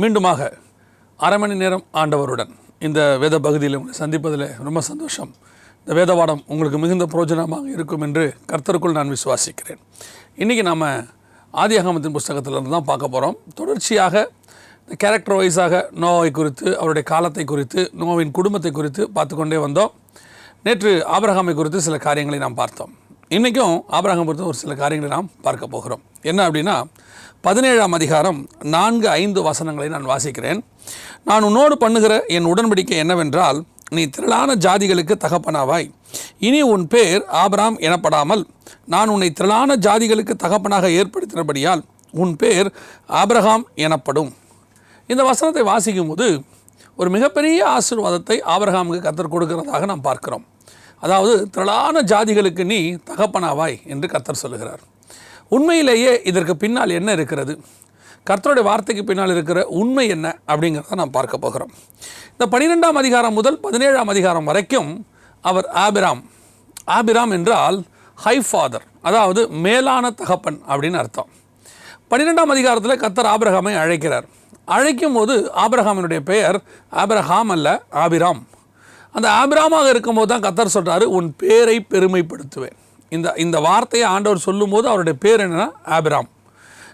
மீண்டுமாக அரை மணி நேரம் ஆண்டவருடன் இந்த வேத பகுதியில் உங்களை சந்திப்பதில் ரொம்ப சந்தோஷம். இந்த வேதவாடம் உங்களுக்கு மிகுந்த பிரயோஜனமாக இருக்கும் என்று கர்த்தருக்குள் நான் விசுவாசிக்கிறேன். இன்றைக்கி நாம் ஆதியாகமத்தின் புஸ்தகத்திலிருந்து தான் பார்க்க போகிறோம் தொடர்ச்சியாக இந்த கேரக்டர் வைஸாக நோவை குறித்து அவருடைய காலத்தை குறித்து நோவின் குடும்பத்தை குறித்து பார்த்து கொண்டே வந்தோம். நேற்று ஆபரகாமை குறித்து சில காரியங்களை நாம் பார்த்தோம். இன்றைக்கும் ஆபரகம் குறித்து ஒரு சில காரியங்களை நாம் பார்க்க போகிறோம். என்ன அப்படின்னா பதினேழாம் அதிகாரம் நான்கு ஐந்து வசனங்களை நான் வாசிக்கிறேன். நான் உன்னோடு பண்ணுகிற என் உடன்படிக்கை என்னவென்றால் நீ திரளான ஜாதிகளுக்கு தகப்பனாவாய். இனி உன் பேர் ஆபராம் எனப்படாமல் நான் உன்னை திரளான ஜாதிகளுக்கு தகப்பனாக ஏற்படுத்தினபடியால் உன் பேர் ஆபிரகாம் எனப்படும். இந்த வசனத்தை வாசிக்கும் போது ஒரு மிகப்பெரிய ஆசீர்வாதத்தை ஆபிரகாமுக்கு கத்தர் கொடுக்கிறதாக நாம் பார்க்கிறோம். அதாவது திரளான ஜாதிகளுக்கு நீ தகப்பனாவாய் என்று கத்தர் சொல்லுகிறார். உண்மையிலேயே இதற்கு பின்னால் என்ன இருக்கிறது? கர்த்தருடைய வார்த்தைக்கு பின்னால் இருக்கிற உண்மை என்ன அப்படிங்கிறத நாம் பார்க்க போகிறோம். இந்த பன்னிரெண்டாம் அதிகாரம் முதல் பதினேழாம் அதிகாரம் வரைக்கும் அவர் ஆபிராம். ஆபிராம் என்றால் ஹை ஃபாதர் அதாவது மேலான தகப்பன் அப்படின்னு அர்த்தம். பன்னிரெண்டாம் அதிகாரத்தில் கத்தர் ஆபிரகாமை அழைக்கிறார். அழைக்கும் போது ஆபிரகாமினுடைய பெயர் ஆபிரஹாம் அல்ல ஆபிராம். அந்த ஆபிராமாக இருக்கும்போது தான் கத்தர் சொல்கிறாரு உன் பேரை பெருமைப்படுத்துவேன். இந்த இந்த வார்த்தையை ஆண்டவர் சொல்லும்போது அவருடைய பேர் என்னென்னா ஆபிராம்.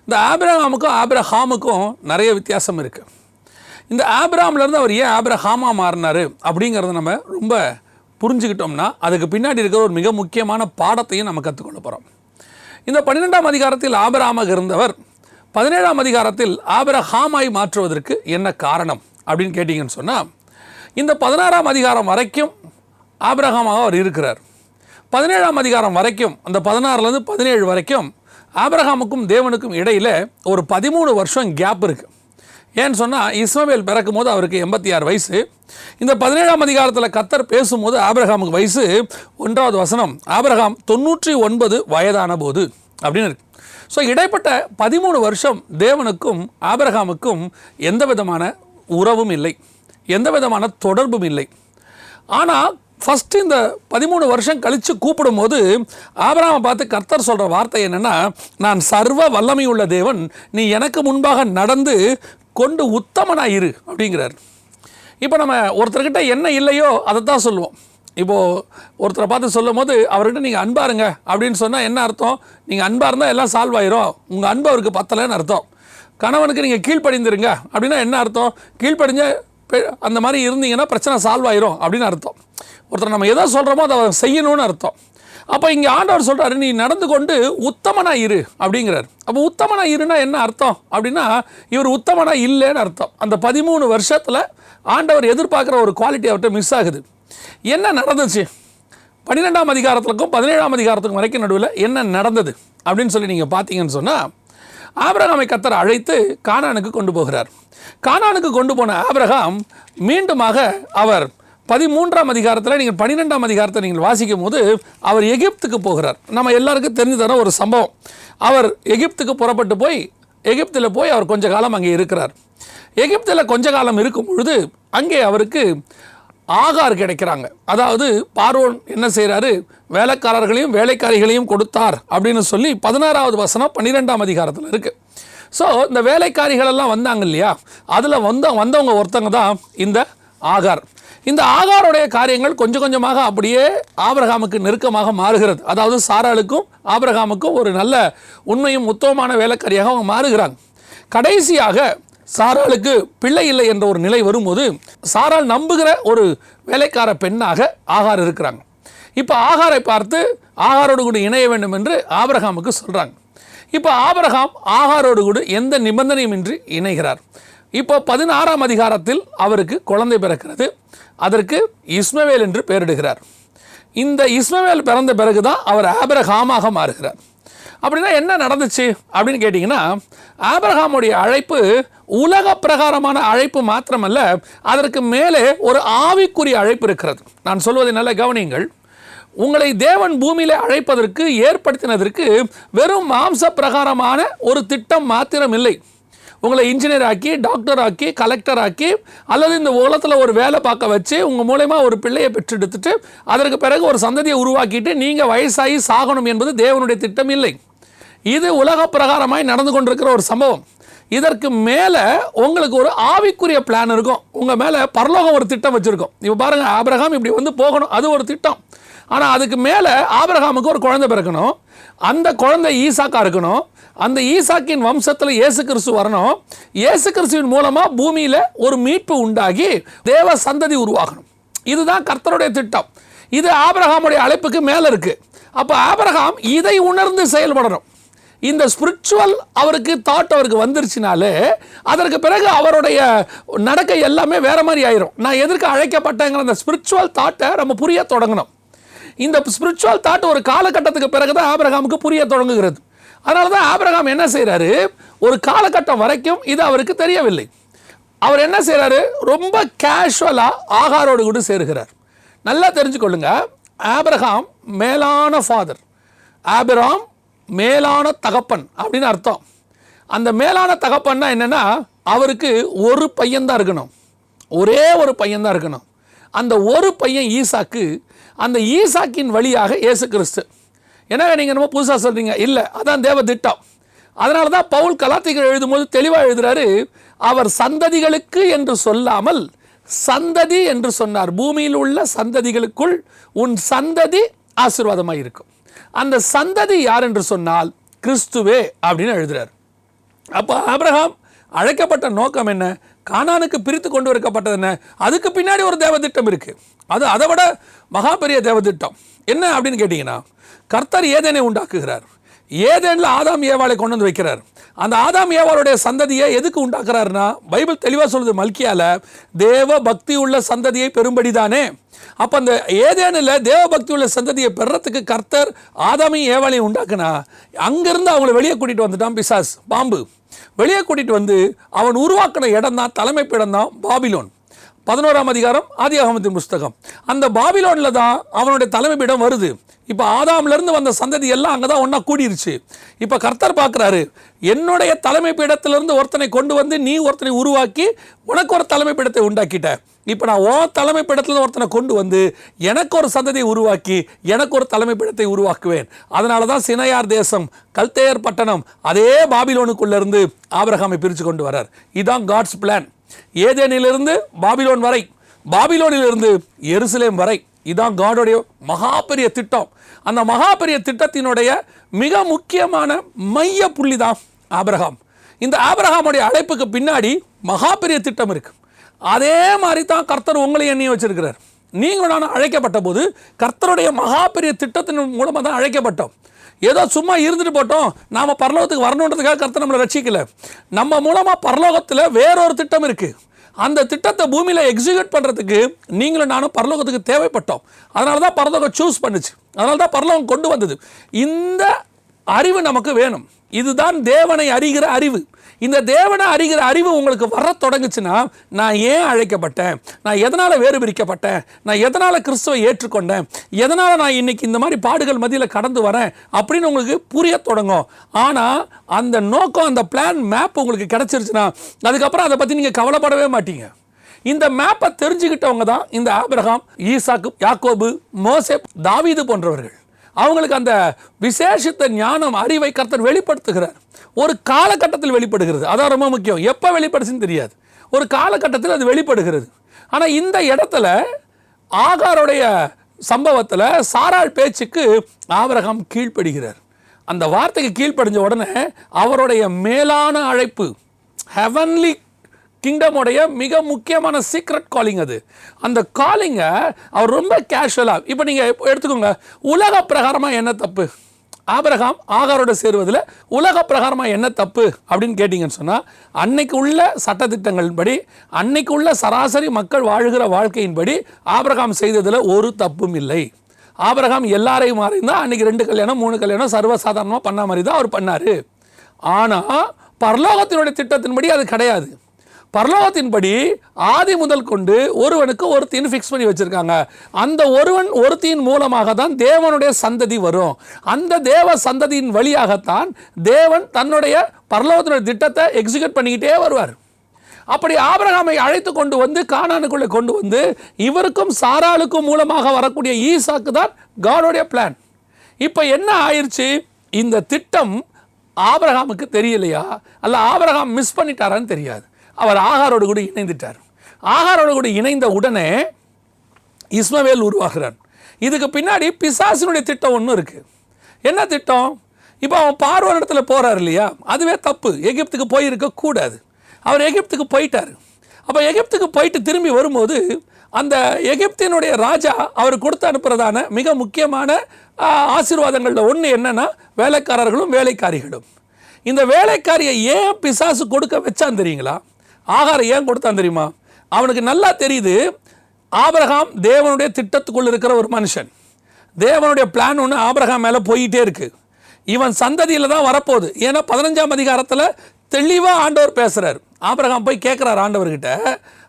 இந்த ஆபிரஹாமுக்கும் ஆபிரஹாமுக்கும் நிறைய வித்தியாசம் இருக்குது இந்த ஆபிராம்லேருந்து அவர் ஏன் ஆபிரஹாமா மாறினார் அப்படிங்கிறத நம்ம ரொம்ப புரிஞ்சுக்கிட்டோம்னா அதுக்கு பின்னாடி இருக்கிற ஒரு மிக முக்கியமான பாடத்தையும் நம்ம கற்றுக்கொள்ள போகிறோம் இந்த பன்னிரெண்டாம் அதிகாரத்தில் ஆபிராமாக இருந்தவர் பதினேழாம் அதிகாரத்தில் ஆபிரஹாமாய் மாற்றுவதற்கு என்ன காரணம் அப்படின்னு கேட்டிங்கன்னு சொன்னால் இந்த பதினாறாம் அதிகாரம் வரைக்கும் ஆபிரஹாமாக அவர் இருக்கிறார். பதினேழாம் அதிகாரம் வரைக்கும் அந்த பதினாறுலேருந்து பதினேழு வரைக்கும் ஆபிரகாமுக்கும் தேவனுக்கும் இடையில் ஒரு பதிமூணு வருஷம் கேப் இருக்குது ஏன்னு சொன்னால் இஸ்மவேல் பிறக்கும் போது அவருக்கு எண்பத்தி ஆறு வயசு. இந்த பதினேழாம் அதிகாரத்தில் கத்தர் பேசும்போது ஆபிரகாமுக்கு வயசு ஒன்றாவது வசனம் ஆபிரகாம் தொண்ணூற்றி ஒன்பது வயதான போது அப்படின்னு இருக்கு. ஸோ இடைப்பட்ட பதிமூணு வருஷம் தேவனுக்கும் ஆபிரகாமுக்கும் எந்த விதமான உறவும் இல்லை. எந்த விதமான தொடர்பும் இல்லை. ஆனால் ஃபஸ்ட்டு இந்த பதிமூணு வருஷம் கழித்து கூப்பிடும்போது ஆபிரகாமை பார்த்து கர்த்தர் சொல்கிற வார்த்தை என்னென்னா நான் சர்வ வல்லமை உள்ள தேவன் நீ எனக்கு முன்பாக நடந்து கொண்டு உத்தமனாக இரு அப்படிங்கிறார். இப்போ நம்ம ஒருத்தர்கிட்ட என்ன இல்லையோ அதை தான் சொல்லுவோம். இப்போது ஒருத்தரை பார்த்து சொல்லும் போது அவர்கிட்ட நீங்கள் அன்பாருங்க அப்படின்னு சொன்னால் என்ன அர்த்தம்? நீங்கள் அன்பாக இருந்தால் எல்லாம் சால்வ் ஆயிரும். உங்கள் அன்பு அவருக்கு பத்தலைன்னு அர்த்தம். கணவனுக்கு நீங்கள் கீழ்ப்படிந்துருங்க அப்படின்னா என்ன அர்த்தம்? கீழ்ப்படிஞ்ச பெ- அந்த மாதிரி இருந்தீங்கன்னா பிரச்சனை சால்வ் ஆயிரும் அப்படின்னு அர்த்தம். ஒருத்தர் நம்ம எதை சொல்கிறோமோ அதை அவர் செய்யணும்னு அர்த்தம். அப்போ இங்கே ஆண்டவர் சொல்கிறாரு நீ நடந்து கொண்டு உத்தமனா இரு அப்படிங்கிறார். அப்போ உத்தமனா இருன்னா என்ன அர்த்தம்? அப்படின்னா இவர் உத்தமனா இல்லைன்னு அர்த்தம். அந்த பதிமூணு வருஷத்தில் ஆண்டவர் எதிர்பார்க்குற ஒரு குவாலிட்டி அவர்கிட்ட மிஸ் ஆகுது. என்ன நடந்துச்சு? பன்னிரெண்டாம் அதிகாரத்துக்கும் பதினேழாம் அதிகாரத்துக்கும் வரைக்கும் நடுவில் என்ன நடந்தது? அப்படின்னு சொல்லி நீங்கள் பார்த்தீங்கன்னு சொன்னால் ஆபிரகாமை கத்தர் அழைத்து கானானுக்கு கொண்டு போகிறார். கானானுக்கு கொண்டு போன ஆபிரகாம் மீண்டுமாக அவர் பதிமூன்றாம் அதிகாரத்தில் நீங்கள் பன்னிரெண்டாம் அதிகாரத்தை நீங்கள் வாசிக்கும் போது அவர் எகிப்துக்கு போகிறார். நம்ம எல்லாருக்கும் தெரிஞ்சு தர ஒரு சம்பவம். அவர் எகிப்துக்கு புறப்பட்டு போய் எகிப்தில் போய் அவர் கொஞ்ச காலம் அங்கே இருக்கிறார். எகிப்தில் கொஞ்ச காலம் இருக்கும் பொழுது அங்கே அவருக்கு ஆகார் கிடைக்கிறாங்க. அதாவது பார்வோன் என்ன செய்கிறாரு வேலைக்காரர்களையும் வேலைக்காரிகளையும் கொடுத்தார் அப்படின்னு சொல்லி பதினாறாவது வசனம் பன்னிரெண்டாம் அதிகாரத்தில் இருக்குது ஸோ இந்த வேலைக்காரிகள் எல்லாம் வந்தாங்க இல்லையா? அதில் வந்த வந்தவங்க ஒருத்தங்க தான் இந்த ஆகார். இந்த ஆகாருடைய காரியங்கள் கொஞ்சம் கொஞ்சமாக அப்படியே ஆபிரகாமுக்கு நெருக்கமாக மாறுகிறது. அதாவது சாராளுக்கும் ஆபிரகாமுக்கும் ஒரு நல்ல உண்மையும் உத்தமமான வேலைக்காரியாக அவங்க மாறுகிறாங்க. கடைசியாக சாராளுக்கு பிள்ளை இல்லை என்ற ஒரு நிலை வரும்போது சாரால் நம்புகிற ஒரு வேலைக்கார பெண்ணாக ஆகார் இருக்கிறாங்க. இப்போ ஆகாரை பார்த்து ஆகாரோடு கூட இணைய வேண்டும் என்று ஆபிரகாமுக்கு சொல்கிறாங்க இப்போ ஆபிரகாம் ஆகாரோடு கூட எந்த நிபந்தனையும் இன்றி இணைகிறார். இப்போ பதினாறாம் அதிகாரத்தில் அவருக்கு குழந்தை பிறக்கிறது. அதற்கு இஸ்மவேல் என்று பெயரிடுகிறார். இந்த இஸ்மவேல் பிறந்த பிறகு தான் அவர் ஆபிரகாமாக மாறுகிறார். அப்படின்னா என்ன நடந்துச்சு அப்படின்னு கேட்டிங்கன்னா ஆபிரகாமுடைய அழைப்பு உலக பிரகாரமான அழைப்பு மாத்திரமல்ல அதற்கு மேலே ஒரு ஆவிக்குரிய அழைப்பு இருக்கிறது. நான் சொல்வதை நல்ல கவனியுங்கள். உங்களை தேவன் பூமியில் அழைப்பதற்கு ஏற்படுத்தினதற்கு வெறும் மாம்ச பிரகாரமான ஒரு திட்டம் மாத்திரம் இல்லை உங்களை இன்ஜினியர் ஆக்கி டாக்டர் ஆக்கி கலெக்டர் ஆக்கி அல்லது இந்த உலகத்தில் ஒரு வேலை பார்க்க வச்சு உங்கள் மூலயமா ஒரு பிள்ளையை பெற்றெடுத்துட்டு அதற்கு பிறகு ஒரு சந்ததியை உருவாக்கிட்டு நீங்கள் வயசாகி சாகணும் என்பது தேவனுடைய திட்டம் இல்லை. இது உலக பிரகாரமாய் நடந்து கொண்டிருக்கிற ஒரு சம்பவம். இதற்கு மேலே உங்களுக்கு ஒரு ஆவிக்குரிய பிளான் இருக்கும். உங்கள் மேலே பரலோகம் ஒரு திட்டம் வச்சுருக்கோம். இப்போ பாருங்கள் ஆபிரகாம் இப்படி வந்து போகணும். அது ஒரு திட்டம். ஆனால் அதுக்கு மேலே ஆபிரகாமுக்கு ஒரு குழந்தை பிறக்கணும். அந்த குழந்தை ஈசாக்கா இருக்கணும். அந்த ஈசாக்கின் வம்சத்தில் இயேசு கிறிஸ்து வரணும். இயேசு கிறிஸ்துவின் மூலமாக பூமியில் ஒரு மீட்பு உண்டாகி தேவ சந்ததி உருவாகணும். இதுதான் கர்த்தருடைய திட்டம். இது ஆபிரகாமுடைய அழைப்புக்கு மேலே இருக்குது அப்போ ஆபிரகாம் இதை உணர்ந்து செயல்படணும். இந்த ஸ்பிரிச்சுவல் அவருக்கு தாட் அவருக்கு வந்துருச்சுனாலே அதற்கு பிறகு அவருடைய நடக்கை எல்லாமே வேறு மாதிரி ஆயிரும். நான் எதற்கு அழைக்கப்பட்டேங்கிற அந்த ஸ்பிரிச்சுவல் தாட்டை நம்ம புரிய தொடங்கணும். இந்த ஸ்பிரிச்சுவல் தாட் ஒரு காலகட்டத்துக்கு பிறகு தான் ஆபிரகாமுக்கு புரிய தொடங்குகிறது. அதனால தான் ஆபிரகாம் என்ன செய்கிறாரு ஒரு காலகட்டம் வரைக்கும் இது அவருக்கு தெரியவில்லை. அவர் என்ன செய்கிறாரு ரொம்ப கேஷுவலாக ஆகாரோடு கூட சேருகிறார். நல்லா தெரிஞ்சுக்கொள்ளுங்க. ஆபிரகாம் மேலான ஃபாதர் ஆபிராம் மேலான தகப்பன் அப்படின்னு அர்த்தம். அந்த மேலான தகப்பன்னா என்னென்னா அவருக்கு ஒரு பையன்தான் இருக்கணும். ஒரே ஒரு பையன்தான் இருக்கணும். அந்த ஒரு பையன் ஈசாக்கு அந்த ஈசாக்கின் வழியாக இயேசு கிறிஸ்து என்னங்க நீங்கள் என்னமோ புதுசாக சொல்கிறீங்க இல்லை அதான் தேவ திட்டம் அதனால தான் பவுல் கலாத்திகள் எழுதும்போது தெளிவாக எழுதுறாரு அவர் சந்ததிகளுக்கு என்று சொல்லாமல் சந்ததி என்று சொன்னார். பூமியில் உள்ள சந்ததிகளுக்குள் உன் சந்ததி ஆசீர்வாதமாக இருக்கும். அந்த சந்ததி யார் என்று சொன்னால் கிறிஸ்துவே அப்படின்னு எழுதுகிறார் அப்போ ஆபிரகாம் அழைக்கப்பட்ட நோக்கம் என்ன? கானானுக்கு பிரித்து கொண்டு வரப்பட்டது என்ன? அதுக்கு பின்னாடி ஒரு தேவதிட்டம் இருக்குது அது அதை விட மகா பெரிய தேவதிட்டம். என்ன அப்படின்னு கேட்டிங்கன்னா கர்த்தர் ஏதேனை உண்டாக்குகிறார். ஏதேனில் ஆதாம் ஏவாளை கொண்டு வந்து வைக்கிறார். அந்த ஆதாம் ஏவாளுடைய சந்ததியை எதுக்கு உண்டாக்குறாருன்னா பைபிள் தெளிவாக சொல்லுது மல்கியால தேவ பக்தி உள்ள சந்ததியை பெரும்படிதானே அப்போ அந்த ஏதேனில் தேவ பக்தி உள்ள சந்ததியை பெறத்துக்கு கர்த்தர் ஆதாமையும் ஏவாளையும் உண்டாக்குனா அங்கேருந்து அவங்கள வெளியே கூட்டிகிட்டு வந்துட்டான் பிசாஸ் பாம்பு. வெளியே கூட்டிகிட்டு வந்து அவன் உருவாக்கின இடம் தான் தலைமைப்பிடம் தான் பாபிலோன். பதினோராம் அதிகாரம் ஆதி அகமத்தின் புஸ்தகம். அந்த பாபிலோனில் தான் அவனுடைய தலைமைப்பிடம் வருது. இப்போ ஆதாம்லேருந்து வந்த சந்ததி எல்லாம் அங்கே தான் ஒன்றா கூடிருச்சு. இப்போ கர்த்தர் பார்க்குறாரு என்னுடைய தலைமை பீடத்திலிருந்து ஒருத்தனை கொண்டு வந்து நீ ஒருத்தனை உருவாக்கி உனக்கு ஒரு தலைமை பீடத்தை உண்டாக்கிட்ட. இப்போ நான் ஓ தலைமை பீடத்தில் ஒருத்தனை கொண்டு வந்து எனக்கு ஒரு சந்ததியை உருவாக்கி எனக்கு ஒரு தலைமை பீடத்தை உருவாக்குவேன். அதனால தான் சினையார் தேசம் கல்தேயர் பட்டணம் அதே பாபிலோனுக்குள்ளேருந்து ஆபிரகாமை பிரித்து கொண்டு வரார். இதுதான் காட்ஸ் பிளான் ஏதேனிலிருந்து பாபிலோன் வரை பாபிலோனிலிருந்து எருசலேம் வரை இதான் காடோடைய மகா பெரிய திட்டம். அந்த மகா பெரிய திட்டத்தினுடைய மிக முக்கியமான மைய புள்ளி தான் ஆபிரகாம். இந்த ஆபிரகாமுடைய அழைப்புக்கு பின்னாடி மகாபெரிய திட்டம் இருக்கு. அதே மாதிரி தான் கர்த்தர் உங்களை எண்ணி வச்சிருக்கிறார். நீங்கள் நான் அழைக்கப்பட்ட போது கர்த்தருடைய மகாபெரிய திட்டத்தின் மூலமாக தான் அழைக்கப்பட்டோம். ஏதோ சும்மா இருந்துட்டு போட்டோம். நாம பரலோகத்துக்கு வரணுன்றதுக்காக கருத்தை நம்மளை ரட்சிக்கல. நம்ம மூலமாக பரலோகத்தில் வேறொரு திட்டம் இருக்குது அந்த திட்டத்தை பூமியில் எக்ஸிக்யூட் பண்ணுறதுக்கு நீங்களும் நானும் பரலோகத்துக்கு தேவைப்பட்டோம். அதனால தான் பரலோகம் சூஸ் பண்ணுச்சு. அதனால தான் பரலோகம் கொண்டு வந்தது. இந்த அறிவு நமக்கு வேணும். இதுதான் தேவனை அறிகிற அறிவு. இந்த தேவனை அறிகிற அறிவு உங்களுக்கு வர தொடங்குச்சுன்னா நான் ஏன் அழைக்கப்பட்டேன்? நான் எதனால் வேறு பிரிக்கப்பட்டேன் நான் எதனால் கிறிஸ்துவை ஏற்றுக்கொண்டேன்? எதனால் நான் இன்னைக்கு இந்த மாதிரி பாடுகள் மத்தியில் கடந்து வரேன்? அப்படின்னு உங்களுக்கு புரிய தொடங்கும். ஆனால் அந்த நோக்கம் அந்த பிளான் மேப் உங்களுக்கு கிடச்சிருச்சுன்னா அதுக்கப்புறம் அதை பற்றி நீங்கள் கவலைப்படவே மாட்டீங்க. இந்த மேப்பை தெரிஞ்சுக்கிட்டவங்க தான் இந்த ஆபிரகாம் ஈசாக்கு யாக்கோபு மோசேப் தாவீது போன்றவர்கள். அவங்களுக்கு அந்த விசேஷித்த ஞானம் அறிவை கர்த்தர் வெளிப்படுத்துகிறார். ஒரு காலகட்டத்தில் வெளிப்படுகிறது. அதான் ரொம்ப முக்கியம். எப்போ வெளிப்படுச்சுன்னு தெரியாது. ஒரு காலகட்டத்தில் அது வெளிப்படுகிறது. ஆனால் இந்த இடத்துல ஆகாருடைய சம்பவத்தில் சாராள் பேச்சுக்கு ஆவரகம் கீழ்ப்படுகிறார். அந்த வார்த்தைக்கு கீழ்ப்படிஞ்ச உடனே அவருடைய மேலான அழைப்பு ஹெவன்லி கிங்டமுடைய மிக முக்கியமான சீக்ரெட் காலிங் அது. அந்த காலிங்கை அவர் ரொம்ப கேஷுவலாக இப்போ நீங்கள் எடுத்துக்கோங்க உலக பிரகாரமாக என்ன தப்பு? ஆபிரகாம் ஆகாரோட சேருவதில் உலக பிரகாரமாக என்ன தப்பு அப்படின்னு கேட்டிங்கன்னு சொன்னால் அன்னைக்கு உள்ள சட்டத்திட்டங்களின்படி அன்னைக்கு உள்ள சராசரி மக்கள் வாழுகிற வாழ்க்கையின்படி ஆபிரகாம் செய்ததில் ஒரு தப்பும் இல்லை. ஆபிரகாம் எல்லாரையும் மாறி தான் அன்னைக்கு ரெண்டு கல்யாணம் மூணு கல்யாணம் சர்வசாதாரணமாக பண்ண மாதிரி தான் அவர் பண்ணார். ஆனால் பரலோகத்தினுடைய திட்டத்தின்படி அது கிடையாது. பரலோகத்தின்படி ஆதி முதல் கொண்டு ஒருவனுக்கு ஒருத்தின்னு ஃபிக்ஸ் பண்ணி வச்சுருக்காங்க. அந்த ஒருவன் ஒருத்தியின் மூலமாக தான் தேவனுடைய சந்ததி வரும். அந்த தேவ சந்ததியின் வழியாகத்தான் தேவன் தன்னுடைய பரலோகத்தினுடைய திட்டத்தை எக்ஸிக்யூட் பண்ணிக்கிட்டே வருவார். அப்படி ஆபரகாமை அழைத்து கொண்டு வந்து கானானுக்குள்ளே கொண்டு வந்து இவருக்கும் சாராளுக்கும் மூலமாக வரக்கூடிய ஈசாக்கு தான் காடோடைய பிளான் இப்போ என்ன ஆயிடுச்சு இந்த திட்டம் ஆபரகாமுக்கு தெரியலையா? அல்ல ஆபரகாம் மிஸ் பண்ணிட்டாரான்னு தெரியாது. அவர் ஆகாரோடு கூட இணைந்துட்டார். ஆகாரோடு கூட இணைந்த உடனே இஸ்மவேல் உருவாகிறான் இதுக்கு பின்னாடி பிசாசினுடைய திட்டம் ஒன்று இருக்குது என்ன திட்டம்? இப்போ அவன் பார்வை இடத்துல போகிறார் இல்லையா? அதுவே தப்பு. எகிப்துக்கு போயிருக்க கூடாது. அவர் எகிப்துக்கு போயிட்டார். அப்போ எகிப்துக்கு போயிட்டு திரும்பி வரும்போது அந்த எகிப்தினுடைய ராஜா அவர் கொடுத்து அனுப்புகிறதான மிக முக்கியமான ஆசீர்வாதங்களில் ஒன்று என்னென்னா வேலைக்காரர்களும் வேலைக்காரிகளும். இந்த வேலைக்காரியை ஏன் பிசாசு கொடுக்க வச்சான் தெரியுங்களா? ஆகாரம் ஏன் கொடுத்தான் தெரியுமா? அவனுக்கு நல்லா தெரியுது ஆபரகாம் தேவனுடைய திட்டத்துக்குள்ளே இருக்கிற ஒரு மனுஷன். தேவனுடைய பிளான் ஒன்று ஆபரகாம் மேலே போயிட்டே இருக்கு. இவன் சந்ததியில் தான் வரப்போகுது. ஏன்னா பதினஞ்சாம் அதிகாரத்தில் தெளிவாக ஆண்டவர் பேசுகிறார் ஆபரகாம் போய் கேட்குறார் ஆண்டவர்கிட்ட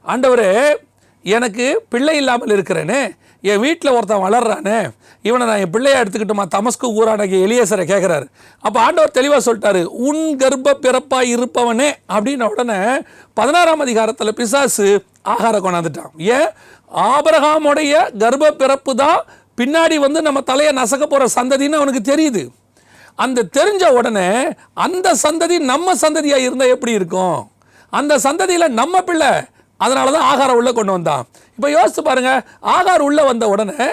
ஆண்டவரே எனக்கு பிள்ளை இல்லாமல் இருக்கிறேனே என் வீட்டில் ஒருத்தன் வளர்றானே இவனை நான் என் பிள்ளையை எடுத்துக்கிட்டுமா தமஸ்கு ஊரானகி எளியசரை கேட்குறாரு அப்போ ஆண்டவர் தெளிவாக சொல்லிட்டாரு உன் கர்ப்ப பிறப்பாக இருப்பவனே அப்படின்ன உடனே பதினாறாம் அதிகாரத்தில் பிசாசு ஆகார கொண்டாந்துட்டான். ஏன்? ஆபரகாமுடைய கர்ப்ப பிறப்பு தான் பின்னாடி வந்து நம்ம தலையை நசக்க போகிற சந்ததின்னு அவனுக்கு தெரியுது. அந்த தெரிஞ்ச உடனே அந்த சந்ததி நம்ம சந்ததியாக இருந்தால் எப்படி இருக்கும்? அந்த சந்ததியில் நம்ம பிள்ளை அதனால தான் ஆகாரம் உள்ளே கொண்டு வந்தான். இப்போ யோசித்து பாருங்கள் ஆகார் உள்ளே வந்த உடனே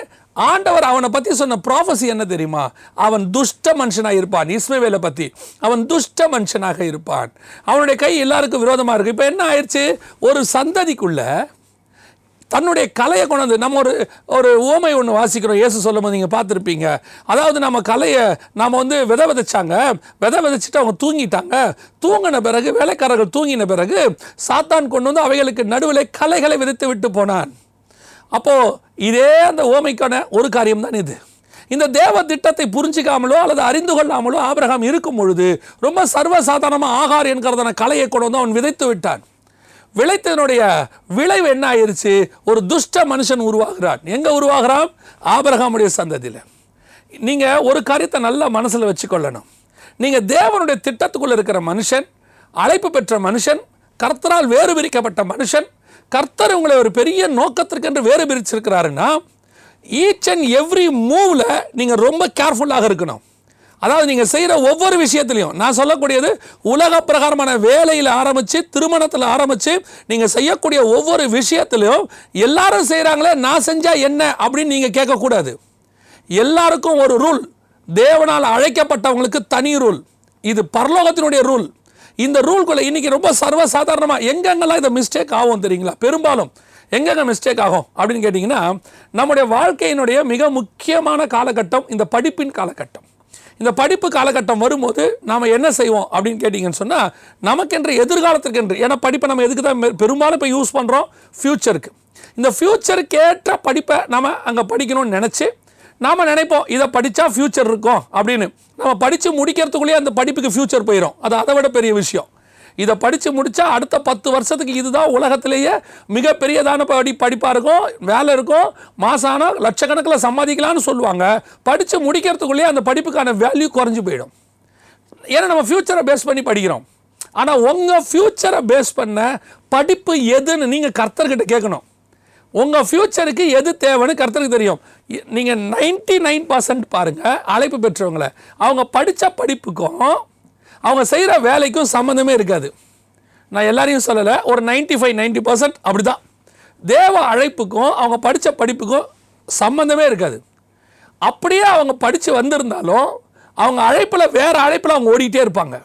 ஆண்டவர் அவனை பற்றி சொன்ன ப்ராஃபஸி என்ன தெரியுமா? அவன் துஷ்ட மனுஷனாக இருப்பான் இஸ்மவேலை பற்றி அவன் துஷ்ட மனுஷனாக இருப்பான். அவனுடைய கை எல்லாருக்கும் விரோதமாக இருக்கு. இப்போ என்ன ஆயிடுச்சு? ஒரு சந்ததிக்குள்ளே தன்னுடைய கலையை கொண்டாந்து நம்ம ஒரு ஒரு ஓமை ஒன்று வாசிக்கிறோம் இயேசு சொல்லும் போது நீங்கள் பார்த்துருப்பீங்க. அதாவது நம்ம கலையை நாம் வந்து விதை விதைச்சாங்க விதை விதைச்சிட்டு அவங்க தூங்கிட்டாங்க. தூங்கின பிறகு வேலைக்காரர்கள் தூங்கின பிறகு சாத்தான் கொண்டு வந்து அவைகளுக்கு நடுவில் கலைகளை விதைத்து விட்டு போனான். அப்போது இதே அந்த ஓமைக்கான ஒரு காரியம் தான் இது. இந்த தேவ திட்டத்தை புரிஞ்சிக்காமலோ அல்லது அறிந்து கொள்ளாமலோ ஆபிரகாம் இருக்கும் பொழுது ரொம்ப சர்வசாதாரணமாக ஆகார் என்கிறதான கலையை கொண்டு வந்து அவன் விதைத்து விட்டான். விளைத்ததனுடைய விளைவு என்ன ஆயிடுச்சு ஒரு துஷ்ட மனுஷன் உருவாகிறான். எங்கே உருவாகிறான்? ஆபரகாமுடைய சந்ததியில். நீங்கள் ஒரு காரியத்தை நல்லா மனசில் வச்சுக்கொள்ளணும். நீங்கள் தேவனுடைய திட்டத்துக்குள்ளே இருக்கிற மனுஷன் அழைப்பு பெற்ற மனுஷன் கர்த்தரால் வேறு பிரிக்கப்பட்ட மனுஷன் கர்த்தர் உங்களை ஒரு பெரிய நோக்கத்திற்கென்று வேறு பிரிச்சிருக்கிறாருன்னா ஈச் அண்ட் எவ்ரி மூவில் நீங்கள் ரொம்ப கேர்ஃபுல்லாக இருக்கணும். அதாவது நீங்கள் செய்கிற ஒவ்வொரு விஷயத்துலையும் நான் சொல்லக்கூடியது உலக பிரகாரமான வேலையில் ஆரம்பித்து திருமணத்தில் ஆரம்பித்து நீங்கள் செய்யக்கூடிய ஒவ்வொரு விஷயத்துலையும் எல்லாரும் செய்கிறாங்களே நான் செஞ்சால் என்ன அப்படின்னு நீங்கள் கேட்கக்கூடாது. எல்லாருக்கும் ஒரு ரூல் தேவனால் அழைக்கப்பட்டவங்களுக்கு தனி ரூல் இது பரலோகத்தினுடைய ரூல் இந்த ரூல்குள்ளே இன்றைக்கி ரொம்ப சர்வசாதாரணமாக எங்கெங்கெல்லாம் இந்த மிஸ்டேக் ஆகும் தெரியுங்களா? பெரும்பாலும் எங்கெங்க மிஸ்டேக் ஆகும் அப்படின்னு கேட்டிங்கன்னா நம்முடைய வாழ்க்கையினுடைய மிக முக்கியமான காலகட்டம் இந்த படிப்பின் காலகட்டம். இந்த படிப்பு காலகட்டம் வரும்போது நாம் என்ன செய்வோம் அப்படின்னு கேட்டிங்கன்னு சொன்னால் நமக்கென்று எதிர்காலத்திற்கென்று ஏன்னா படிப்பை நம்ம எதுக்கு தான் பெரும்பாலும் இப்போ யூஸ் பண்ணுறோம் ஃப்யூச்சருக்கு இந்த ஃப்யூச்சருக்கு ஏற்ற படிப்பை நம்ம அங்கே படிக்கணும்னு நினச்சி நாம் நினைப்போம் இதை படித்தா ஃப்யூச்சர் இருக்கும் அப்படின்னு. நம்ம படித்து முடிக்கிறதுக்குள்ளேயே அந்த படிப்புக்கு ஃப்யூச்சர் போயிடும் அது அதை விட பெரிய விஷயம். இதை படித்து முடித்தா அடுத்த பத்து வருஷத்துக்கு இதுதான் உலகத்திலேயே மிகப்பெரியதான படி படிப்பாக இருக்கும் வேலை இருக்கும் மாதம் ஆனால் லட்சக்கணக்கில் சம்பாதிக்கலாம்னு சொல்லுவாங்க. படித்து முடிக்கிறதுக்குள்ளேயே அந்த படிப்புக்கான வேல்யூ குறைஞ்சு போயிடும். ஏன்னா நம்ம ஃப்யூச்சரை பேஸ் பண்ணி படிக்கிறோம். ஆனால் உங்கள் ஃப்யூச்சரை பேஸ் பண்ண படிப்பு எதுன்னு நீங்கள் கர்த்தர்கிட்ட கேட்கணும். உங்கள் ஃப்யூச்சருக்கு எது தேவைன்னு கர்த்தருக்கு தெரியும். நீங்கள் நைன்ட்டி நைன் பர்சன்ட் பாருங்கள் அழைப்பு பெற்றவங்களை. அவங்க படித்த படிப்புக்கும் அவங்க செய்கிற வேலைக்கும் சம்மந்தமே இருக்காது. நான் எல்லாரையும் சொல்லலை ஒரு 95 ஃபைவ் நைன்ட்டி பர்சன்ட் அப்படி தான் தேவ அழைப்புக்கும் அவங்க படித்த படிப்புக்கும் சம்மந்தமே இருக்காது. அப்படியே அவங்க படித்து வந்திருந்தாலும் அவங்க அழைப்பில் வேறு அழைப்பில் அவங்க ஓடிக்கிட்டே இருப்பாங்க.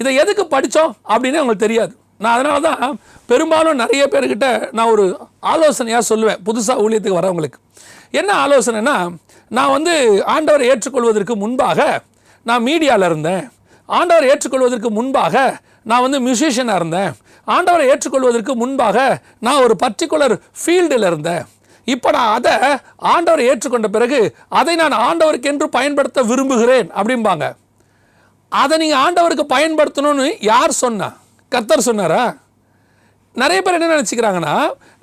இதை எதுக்கு படித்தோம் அப்படின்னு அவங்களுக்கு தெரியாது. நான் அதனால தான் பெரும்பாலும் நிறைய பேர்கிட்ட நான் ஒரு ஆலோசனையாக சொல்லுவேன் புதுசாக ஊழியத்துக்கு வரவங்களுக்கு. என்ன ஆலோசனைனா நான் வந்து ஆண்டவரை ஏற்றுக்கொள்வதற்கு முன்பாக நான் மீடியாவில் இருந்தேன். ஆண்டவரை ஏற்றுக்கொள்வதற்கு முன்பாக நான் வந்து மியூசிஷியனாக இருந்தேன். ஆண்டவரை ஏற்றுக்கொள்வதற்கு முன்பாக நான் ஒரு பர்டிகுலர் ஃபீல்டில் இருந்தேன். இப்போ நான் அதை ஆண்டவரை ஏற்றுக்கொண்ட பிறகு அதை நான் ஆண்டவருக்கென்று பயன்படுத்த விரும்புகிறேன் அப்படிம்பாங்க. அதை நீங்கள் ஆண்டவருக்கு பயன்படுத்தணும்னு யார் சொன்னா? கத்தர் சொன்னாரா? நிறைய பேர் என்ன நினச்சிக்கிறாங்கன்னா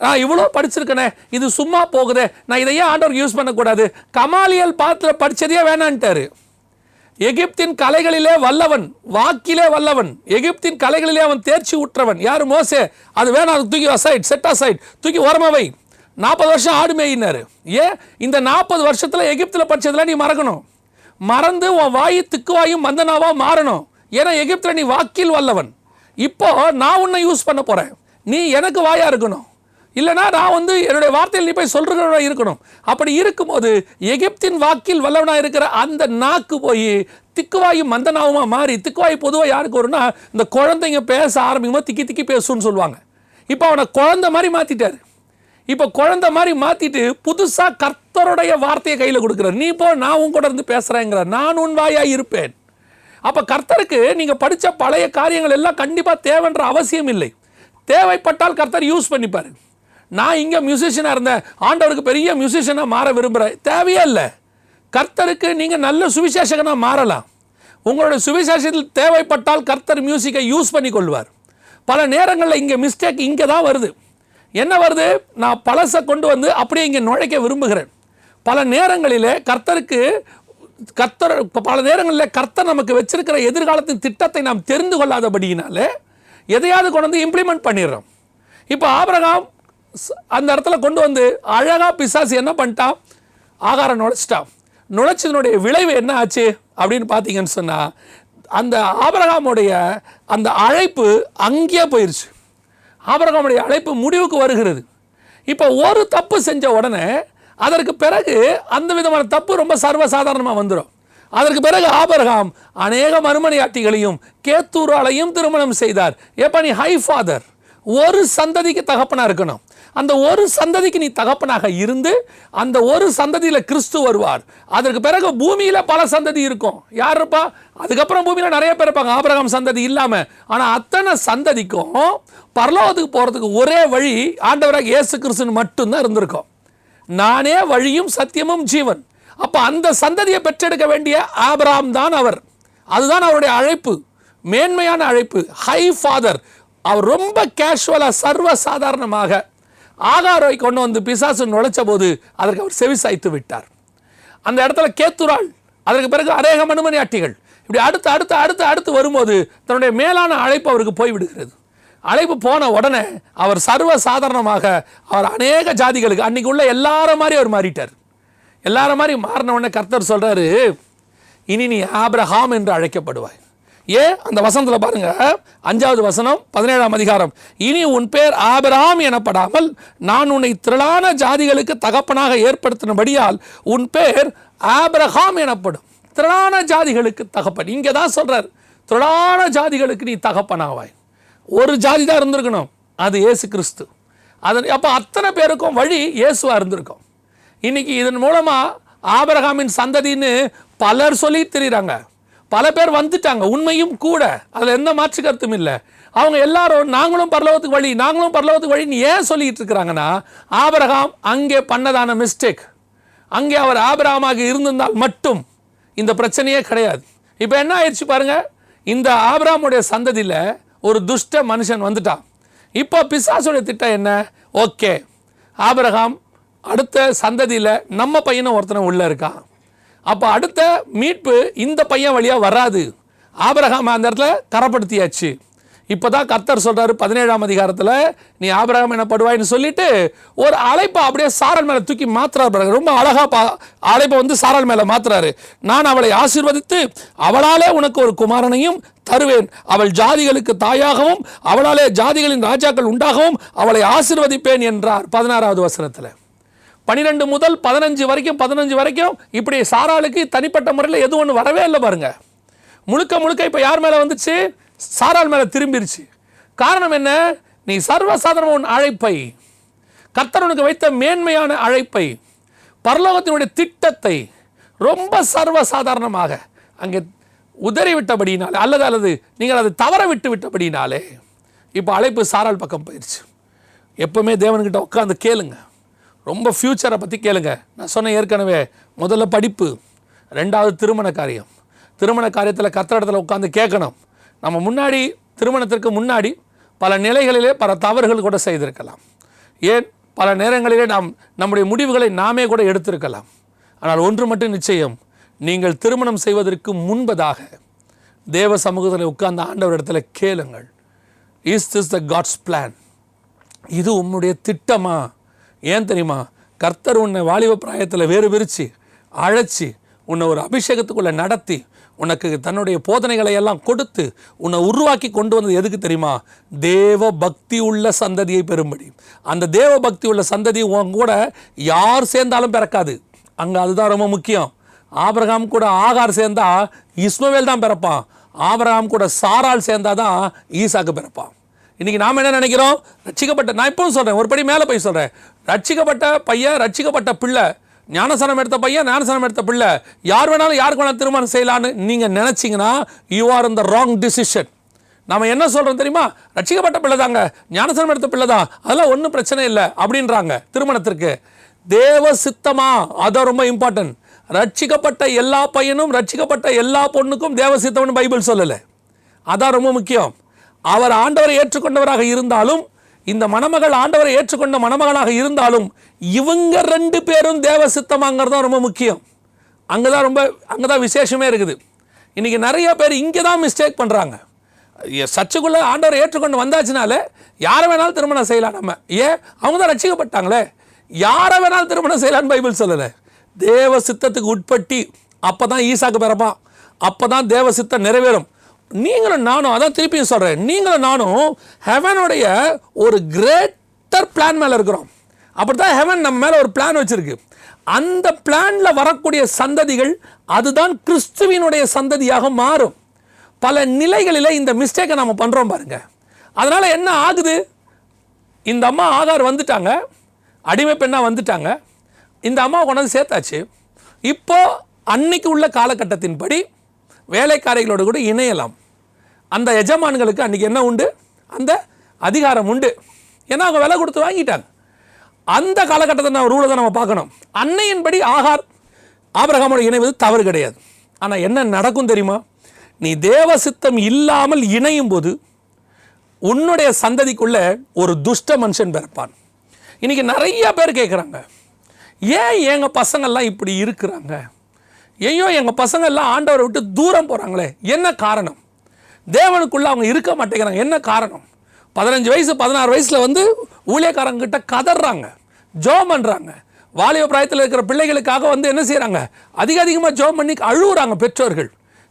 நான் இவ்வளோ படிச்சிருக்கேனே இது சும்மா போகுதே நான் இதையே ஆண்டவருக்கு யூஸ் பண்ணக்கூடாது? கமாலியல் பாத்திர படிச்சதே வேணான்ட்டாரு. எகிப்தின் கலைகளிலே வல்லவன் வாக்கிலே வல்லவன். எகிப்தின் கலைகளிலே அவன் தேர்ச்சி உற்றவன். யார் மோசே? அது வேணாம் அது தூக்கி அசைட் செட் அசைட் தூக்கி ஓரமா வை. நாற்பது வருஷம் ஆடு மேயினாரு. ஏன் இந்த நாற்பது வருஷத்தில் எகிப்தில் படிச்சதெல்லாம் நீ மறக்கணும். மறந்து உன் வாய் திக்குவாயும் மந்தனாவாக மாறணும். ஏன்னா எகிப்தில் நீ வாக்கில் வல்லவன். இப்போ நான் உன்னை யூஸ் பண்ண போகிறேன் நீ எனக்கு வாயாக இருக்கணும். இல்லைனா நான் வந்து என்னுடைய வார்த்தையில் நீ போய் சொல்கிறவனா இருக்கணும். அப்படி இருக்கும்போது எகிப்தின் வாக்கில் வல்லவனாக இருக்கிற அந்த நாக்கு போய் திக்குவாயும் மந்தனாவுமா மாறி திக்குவாய் பொதுவாக யாருக்கு வரும்னா இந்த குழந்தைங்க பேச ஆரம்பிக்கும்போது திக்கி திக்கி பேசுன்னு சொல்லுவாங்க. இப்போ அவனை குழந்தை மாதிரி மாற்றிட்டாரு இப்போ குழந்த மாதிரி மாற்றிட்டு புதுசாக கர்த்தருடைய வார்த்தையை கையில் கொடுக்குறார். நீ போ நான் உன் கூட இருந்து பேசுகிறேங்கிற நான் உன் வாயாக இருப்பேன். அப்போ கர்த்தருக்கு நீங்கள் படித்த பழைய காரியங்கள் எல்லாம் கண்டிப்பாக தேவைன்ற அவசியம் இல்லை. தேவைப்பட்டால் கர்த்தர் யூஸ் பண்ணிப்பார். நான் இங்கே மியூசிஷியனாக இருந்தேன். ஆண்டவருக்கு பெரிய மியூசிஷியனாக மாற விரும்புகிறேன் தேவையே இல்லை. கர்த்தருக்கு நீங்கள் நல்ல சுவிசேஷகனாக மாறலாம். உங்களுடைய சுவிசேஷத்தில் தேவைப்பட்டால் கர்த்தர் மியூசிக்கை யூஸ் பண்ணி கொள்வார். பல நேரங்களில் இங்கே மிஸ்டேக் இங்கே தான் வருது. என்ன வருது? நான் பழசை கொண்டு வந்து அப்படியே இங்கே நுழைக்க விரும்புகிறேன். பல நேரங்களில் கர்த்தருக்கு கர்த்தர் பல நேரங்களில் கர்த்தர் நமக்கு வச்சிருக்கிற எதிர்காலத்தின் திட்டத்தை நாம் தெரிந்து கொள்ளாதபடியினாலே எதையாவது கொண்டு வந்து இம்ப்ளிமெண்ட் பண்ணிடுறோம். இப்போ ஆபரகாம் அந்த இடத்துல கொண்டு வந்து அழகாக பிசாசு என்ன பண்ணிட்டான்? ஆகாரம் நுழைச்சிட்டான். நுழைச்சதனுடைய விளைவு என்ன ஆச்சு அப்படின்னு பார்த்தீங்கன்னு சொன்னால் அந்த ஆபரகாமுடைய அந்த அழைப்பு அங்கேயே போயிடுச்சு ஆபரகாமுடைய அழைப்பு முடிவுக்கு வருகிறது. இப்போ ஒரு தப்பு செஞ்ச உடனே அதற்கு பிறகு அந்த விதமான தப்பு ரொம்ப சர்வசாதாரணமாக வந்துடும் அதற்கு பிறகு ஆபரகாம் அநேக மறுமனையாட்டிகளையும் கேத்தூராலையும் திருமணம் செய்தார். எப்ப நீ ஹை ஃபாதர் ஒரு சந்ததிக்கு தகப்பனாக இருக்கணும். அந்த ஒரு சந்ததிக்கு நீ தகப்பனாக இருந்து அந்த ஒரு சந்ததியில் கிறிஸ்து வருவார். அதற்கு பிறகு பூமியில் பல சந்ததி இருக்கும். யார் இருப்பா அதுக்கப்புறம் பூமியில் நிறைய பேர் இருப்பாங்க. ஆபிரகாம் சந்ததி இல்லாமல் ஆனால் அத்தனை சந்ததிக்கும் பரலோகத்துக்கு போகிறதுக்கு ஒரே வழி ஆண்டவராக இயேசு கிறிஸ்துன்னு மட்டும்தான் இருந்திருக்கும். நானே வழியும் சத்தியமும் ஜீவன். அப்போ அந்த சந்ததியை பெற்றெடுக்க வேண்டிய ஆபிரகாம் தான் அவர். அதுதான் அவருடைய அழைப்பு. மேன்மையான அழைப்பு. ஹை ஃபாதர் அவர் ரொம்ப கேஷுவலாக சர்வ சாதாரணமாக ஆகாரை கொண்டு வந்து பிசாசு நுழைச்ச போது அதற்கு அவர் செவிசாய்த்து விட்டார். அந்த இடத்துல கேத்துராள் அதற்கு பிறகு அநேக மனுமணியாட்டிகள் இப்படி அடுத்து அடுத்து அடுத்து அடுத்து வரும்போது தன்னுடைய மேலான அழைப்பு அவருக்கு போய்விடுகிறது. அழைப்பு போன உடனே அவர் சர்வ சாதாரணமாக அவர் அநேக ஜாதிகளுக்கு அன்னைக்கு உள்ள எல்லாரும் மாதிரி அவர் மாறிட்டார். எல்லாரும் மாதிரி மாறின உடனே கர்த்தர் சொல்கிறாரு இனி நீ ஆப்ரஹாம் என்று அழைக்கப்படுவாய். ஏன் அந்த வசனத்தில் பாருங்க. அஞ்சாவது வசனம் பதினேழாம் அதிகாரம். இனி உன் பேர் ஆபராம் எனப்படாமல் நான் உன்னை திரளான ஜாதிகளுக்கு தகப்பனாக ஏற்படுத்தினபடியால் உன் பேர் ஆபிரகாம் எனப்படும். திரளான ஜாதிகளுக்கு தகப்பன். இங்கே தான் சொல்கிறார் திரளான ஜாதிகளுக்கு நீ தகப்பனாவாய். ஒரு ஜாதி தான் இருந்திருக்கணும் அது ஏசு கிறிஸ்து. அதன் அப்போ அத்தனை பேருக்கும் வழி இயேசுவாக இருந்திருக்கும். இன்னைக்கு இதன் மூலமாக ஆபரகாமின் சந்ததின்னு பலர் சொல்லி தெரியுறாங்க. பல பேர் வந்துட்டாங்க உண்மையும் கூட. அதில் எந்த மாற்று கருத்தும் இல்லை. அவங்க எல்லாரும் நாங்களும் பரலோகத்துக்கு வழி நாங்களும் பரலோகத்துக்கு வழின்னு ஏன் சொல்லிட்டு இருக்கிறாங்கன்னா ஆபரகாம் அங்கே பண்ணதான மிஸ்டேக் அங்கே அவர் ஆபரகமாக இருந்திருந்தால் மட்டும் இந்த பிரச்சனையே கிடையாது. இப்போ என்ன ஆயிடுச்சு பாருங்க இந்த ஆபராமுடைய சந்ததியில் ஒரு துஷ்ட மனுஷன் வந்துட்டான். இப்போ பிசாசுடைய திட்டம் என்ன? ஓகே. ஆபரகாம் அடுத்த சந்ததியில் நம்ம பையனும் ஒருத்தனை உள்ளே இருக்கான். அப்போ அடுத்த மீட்பு இந்த பையன் வழியாக வராது. ஆபரகாம் அந்த இடத்துல கரப்படுத்தியாச்சு இப்போ தான் கர்த்தர் சொல்கிறாரு பதினேழாம் அதிகாரத்தில் நீ ஆபரகம் எனப்படுவாய்னு சொல்லிட்டு ஒரு அழைப்பை அப்படியே சாரல் மேலே தூக்கி மாத்துறாரு ரொம்ப அழகாக பா அழைப்பை வந்து சாரல் மேலே மாத்துறாரு. நான் அவளை ஆசிர்வதித்து அவளாலே உனக்கு ஒரு குமாரனையும் தருவேன். அவள் ஜாதிகளுக்கு தாயாகவும் அவளாலே ஜாதிகளின் ராஜாக்கள் உண்டாகவும் அவளை ஆசிர்வதிப்பேன் என்றார் பதினாறாவது வசனத்தில். பன்னிரெண்டு முதல் பதினஞ்சு வரைக்கும் பதினஞ்சு வரைக்கும் இப்படி சாராளுக்கு தனிப்பட்ட முறையில் எதுவும் ஒன்று வரவே இல்லை பாருங்க. முழுக்க முழுக்க இப்போ யார் மேலே வந்துச்சு? சாரால் மேலே திரும்பிருச்சு. காரணம் என்ன? நீ சர்வசாதாரண உன் அழைப்பை கர்த்தர் உனக்கு வைத்த மேன்மையான அழைப்பை பரலோகத்தினுடைய திட்டத்தை ரொம்ப சர்வசாதாரணமாக அங்கே உதறி விட்டபடினாலே அல்லது அல்லது நீங்கள் அதை தவற விட்டு விட்டபடினாலே இப்போ அழைப்பு சாரால் பக்கம் போயிடுச்சு எப்பவுமே தேவன்கிட்ட உட்காந்து கேளுங்கள் ரொம்ப ஃப்யூச்சரை பற்றி கேளுங்க. நான் சொன்னேன் ஏற்கனவே முதல்ல படிப்பு ரெண்டாவது திருமண காரியம். திருமண காரியத்தில் கத்திரத்தில் உட்காந்து கேட்கணும். நம்ம முன்னாடி திருமணத்திற்கு முன்னாடி பல நிலைகளிலே பல தவறுகள் கூட செய்திருக்கலாம். ஏன்? பல நேரங்களிலே நாம் நம்முடைய முடிவுகளை நாமே கூட எடுத்திருக்கலாம். ஆனால் ஒன்று மட்டும் நிச்சயம் நீங்கள் திருமணம் செய்வதற்கு முன்பதாக தேவ சமூகத்தில் உட்கார்ந்த இடத்துல கேளுங்கள். Is this the God's plan இது உம்முடைய திட்டமாக ஏன் தெரியுமா? கர்த்தர் உன்னை வாலிப பிராயத்தில் வேறு பிரித்து அழைச்சி உன்னை ஒரு அபிஷேகத்துக்குள்ளே நடத்தி உனக்கு தன்னுடைய போதனைகளை எல்லாம் கொடுத்து உன்னை உருவாக்கி கொண்டு வந்தது எதுக்கு தெரியுமா? தேவ பக்தி உள்ள சந்ததியை பெறும்படி. அந்த தேவ பக்தி உள்ள சந்ததி உன் கூட யார் சேர்ந்தாலும் பிறக்காது. அங்கே அதுதான் ரொம்ப முக்கியம். ஆபிரகாம் கூட ஆகார் சேர்ந்தா இஸ்மவேல் தான் பிறப்பான். ஆபிரகாம் கூட சாரால் சேர்ந்தா தான் ஈசாக்கு பிறப்பான். இன்றைக்கி நாம் என்ன நினைக்கிறோம்? ரசிக்கப்பட்ட நான் இப்பவும் சொல்கிறேன் ஒரு படி மேலே போய் சொல்கிறேன் ரட்சிக்கப்பட்ட பையன் ரட்சிக்கப்பட்ட பிள்ளை. ஞானசனம் எடுத்த பையன் ஞானசனம் எடுத்த பிள்ளை. யார் வேணாலும் யாருக்கு வேணாலும் திருமணம் செய்யலான்னு நீங்கள் நினச்சிங்கன்னா யூ ஆர் இந்த ராங் டிசிஷன் நம்ம என்ன சொல்கிறோம் தெரியுமா? ரட்சிக்கப்பட்ட பிள்ளை தாங்க. ஞானசனம் எடுத்த பிள்ளை தான். அதெல்லாம் ஒன்றும் பிரச்சனை இல்லை அப்படின்றாங்க திருமணத்திற்கு. தேவ சித்தமா? அதான் ரொம்ப இம்பார்ட்டன்ட் ரட்சிக்கப்பட்ட எல்லா பையனும் ரட்சிக்கப்பட்ட எல்லா பொண்ணுக்கும் தேவ சித்தம்னு பைபிள் சொல்லலை. அதான் ரொம்ப முக்கியம். அவர் ஆண்டவரை ஏற்றுக்கொண்டவராக இருந்தாலும் இந்த மணமகள் ஆண்டவரை ஏற்றுக்கொண்ட மணமகளாக இருந்தாலும் இவங்க ரெண்டு பேரும் தேவ சித்தமாங்கிறது தான் ரொம்ப முக்கியம். அங்கே தான் ரொம்ப அங்கே தான் விசேஷமே இருக்குது. இன்றைக்கி நிறைய பேர் இங்கே தான் மிஸ்டேக் பண்ணுறாங்க சர்ச்சுக்குள்ளே ஆண்டவரை ஏற்றுக்கொண்டு வந்தாச்சுனாலே யாரை வேணாலும் திருமணம் செய்யலாம் நம்ம. ஏன் அவங்க தான் ரட்சிக்கப்பட்டாங்களே. யாரை வேணாலும் திருமணம் செய்யலாம்னு பைபிள் சொல்லலை. தேவ சித்தத்துக்கு உட்பட்டி அப்போ தான் ஈசாக்கு பிறப்பான். அப்போ தான் தேவ சித்தம் நிறைவேறும். நீங்களும் நானும் அதான் திருப்பியும் சொல்கிறேன் நீங்களும் நானும் ஹெவனுடைய ஒரு கிரேட்டர் பிளான் மேலே இருக்கிறோம். அப்படி தான் ஹெவன் நம்ம மேலே ஒரு பிளான் வச்சுருக்கு. அந்த பிளானில் வரக்கூடிய சந்ததிகள் அதுதான் கிறிஸ்துவினுடைய சந்ததியாக மாறும். பல நிலைகளில் இந்த மிஸ்டேக்கை நம்ம பண்ணுறோம் பாருங்க. அதனால் என்ன ஆகுது? இந்த அம்மா ஆதார் வந்துட்டாங்க. அடிமை பெண்ணாக வந்துட்டாங்க. இந்த அம்மா கொண்டாந்து சேர்த்தாச்சு. இப்போது அன்னைக்கு உள்ள காலகட்டத்தின்படி வேலைக்காரிகளோடு கூட இணையலாம். அந்த எஜமான்களுக்கு அன்றைக்கி என்ன உண்டு? அந்த அதிகாரம் உண்டு. ஏன்னா அவங்க விலை கொடுத்து வாங்கிட்டாங்க. அந்த காலகட்டத்தை நம்ம ரூலை தான் நம்ம பார்க்கணும். அன்னையின்படி ஆகார் ஆபிரகாமோட இணைவது தவறு கிடையாது. ஆனால் என்ன நடக்கும் தெரியுமா? நீ தேவ சித்தம் இல்லாமல் இணையும் போது உன்னுடைய சந்ததிக்குள்ளே ஒரு துஷ்ட மனுஷன் பிறப்பான். இன்றைக்கி நிறைய பேர் கேட்குறாங்க ஏன் எங்கள் பசங்கள்லாம் இப்படி இருக்கிறாங்க? ஏயோ எங்கள் பசங்கள்லாம் ஆண்டவரை விட்டு தூரம் போகிறாங்களே என்ன காரணம்? தேவனுக்குள்ளே அவங்க இருக்க மாட்டேங்கிறாங்க. என்ன காரணம்? பதினஞ்சு வயசு பதினாறு வயசில் வந்து ஊழியக்காரங்கிட்ட கதறாங்க ஜோம் பண்ணுறாங்க வாலிப பிராயத்தில் இருக்கிற பிள்ளைகளுக்காக வந்து என்ன செய்கிறாங்க அதிக அதிகமாக ஜோம் பண்ணி அழுகுறாங்க பெற்றோர்கள்.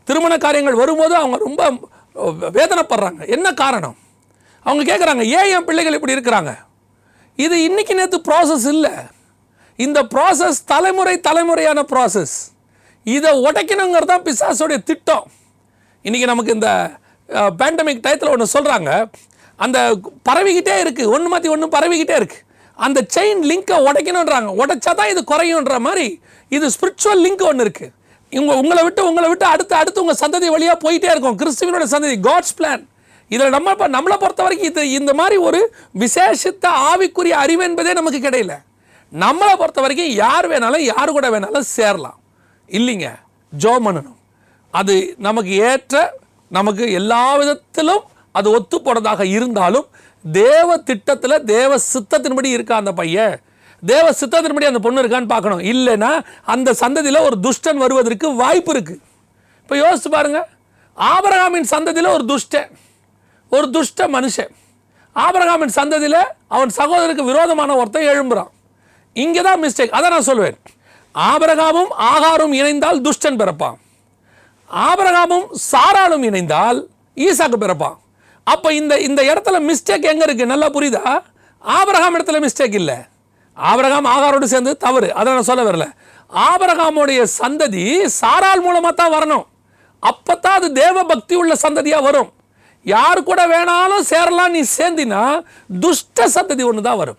திருமண காரியங்கள் வரும்போது அவங்க ரொம்ப வேதனைப்படுறாங்க. என்ன காரணம்? அவங்க கேட்குறாங்க ஏன் என் பிள்ளைகள் இப்படி இருக்கிறாங்க? இது இன்றைக்கி நேற்று ப்ராசஸ் இல்லை. இந்த ப்ராசஸ் தலைமுறை தலைமுறையான ப்ராசஸ் இதை உடைக்கணுங்கிறது தான் பிசாசோடைய திட்டம். இன்றைக்கி நமக்கு இந்த பேண்டமிக் டயத்தில் ஒன்று சொல்கிறாங்க அந்த பரவிக்கிட்டே இருக்குது ஒன்று மாற்றி ஒன்று பரவிக்கிட்டே இருக்குது அந்த செயின் லிங்கை உடைக்கணுன்றாங்க உடைச்சா தான் இது குறையுன்ற மாதிரி இது ஸ்பிரிச்சுவல் லிங்க் ஒன்று இருக்குது இவங்க உங்களை விட்டு உங்களை விட்டு அடுத்து அடுத்து உங்கள் சந்ததி வழியாக போயிட்டே இருக்கும். கிறிஸ்துவனோட சந்ததி காட்ஸ் பிளான் இதில் நம்ம இப்போ நம்மளை பொறுத்த வரைக்கும் இது இந்த மாதிரி ஒரு விசேஷத்த ஆவிக்குரிய அறிவு என்பதே நமக்கு கிடையல. நம்மளை பொறுத்த வரைக்கும் யார் வேணாலும் யார் கூட வேணாலும் சேரலாம். இல்லைங்க ஜோ பண்ணணும். அது நமக்கு ஏற்ற நமக்கு எல்லா விதத்திலும் அது ஒத்து போனதாக இருந்தாலும் தேவ திட்டத்தில் தேவ சித்தத்தின்படி இருக்கா அந்த பையன்? தேவ சித்தத்தின்படி அந்த பொண்ணு இருக்கான்னு பார்க்கணும். இல்லைன்னா அந்த சந்ததியில் ஒரு துஷ்டன் வருவதற்கு வாய்ப்பு இருக்குது இப்போ யோசிச்சு பாருங்க. ஆபரகாமின் சந்ததியில் ஒரு துஷ்டன் ஒரு துஷ்ட மனுஷன். ஆபரகாமின் சந்ததியில் அவன் சகோதரருக்கு விரோதமான ஒருத்தன் எழும்புறான். இங்கே தான் மிஸ்டேக் அதை நான் சொல்வேன். ஆபரகாமும் ஆகாரும் இணைந்தால் துஷ்டன் பிறப்பான். ஆபரகாமும் சாராலும் இணைந்தால் ஈசாக்கு பிறப்பான் அப்போ இந்த இந்த இடத்துல மிஸ்டேக் எங்கே இருக்குது நல்லா புரியுதா? ஆபரகாம் இடத்துல மிஸ்டேக் இல்லை. ஆபரகாம் ஆகாரோடு சேர்ந்து தவறு. அதை நான் சொல்ல வரல. ஆபரகாமுடைய சந்ததி சாரால் மூலமாக தான் வரணும். அப்போ தான் அது தேவ பக்தி உள்ள சந்ததியாக வரும். யார் கூட வேணாலும் சேரலாம் நீ சேர்ந்தினா துஷ்ட சந்ததி ஒன்று தான் வரும்.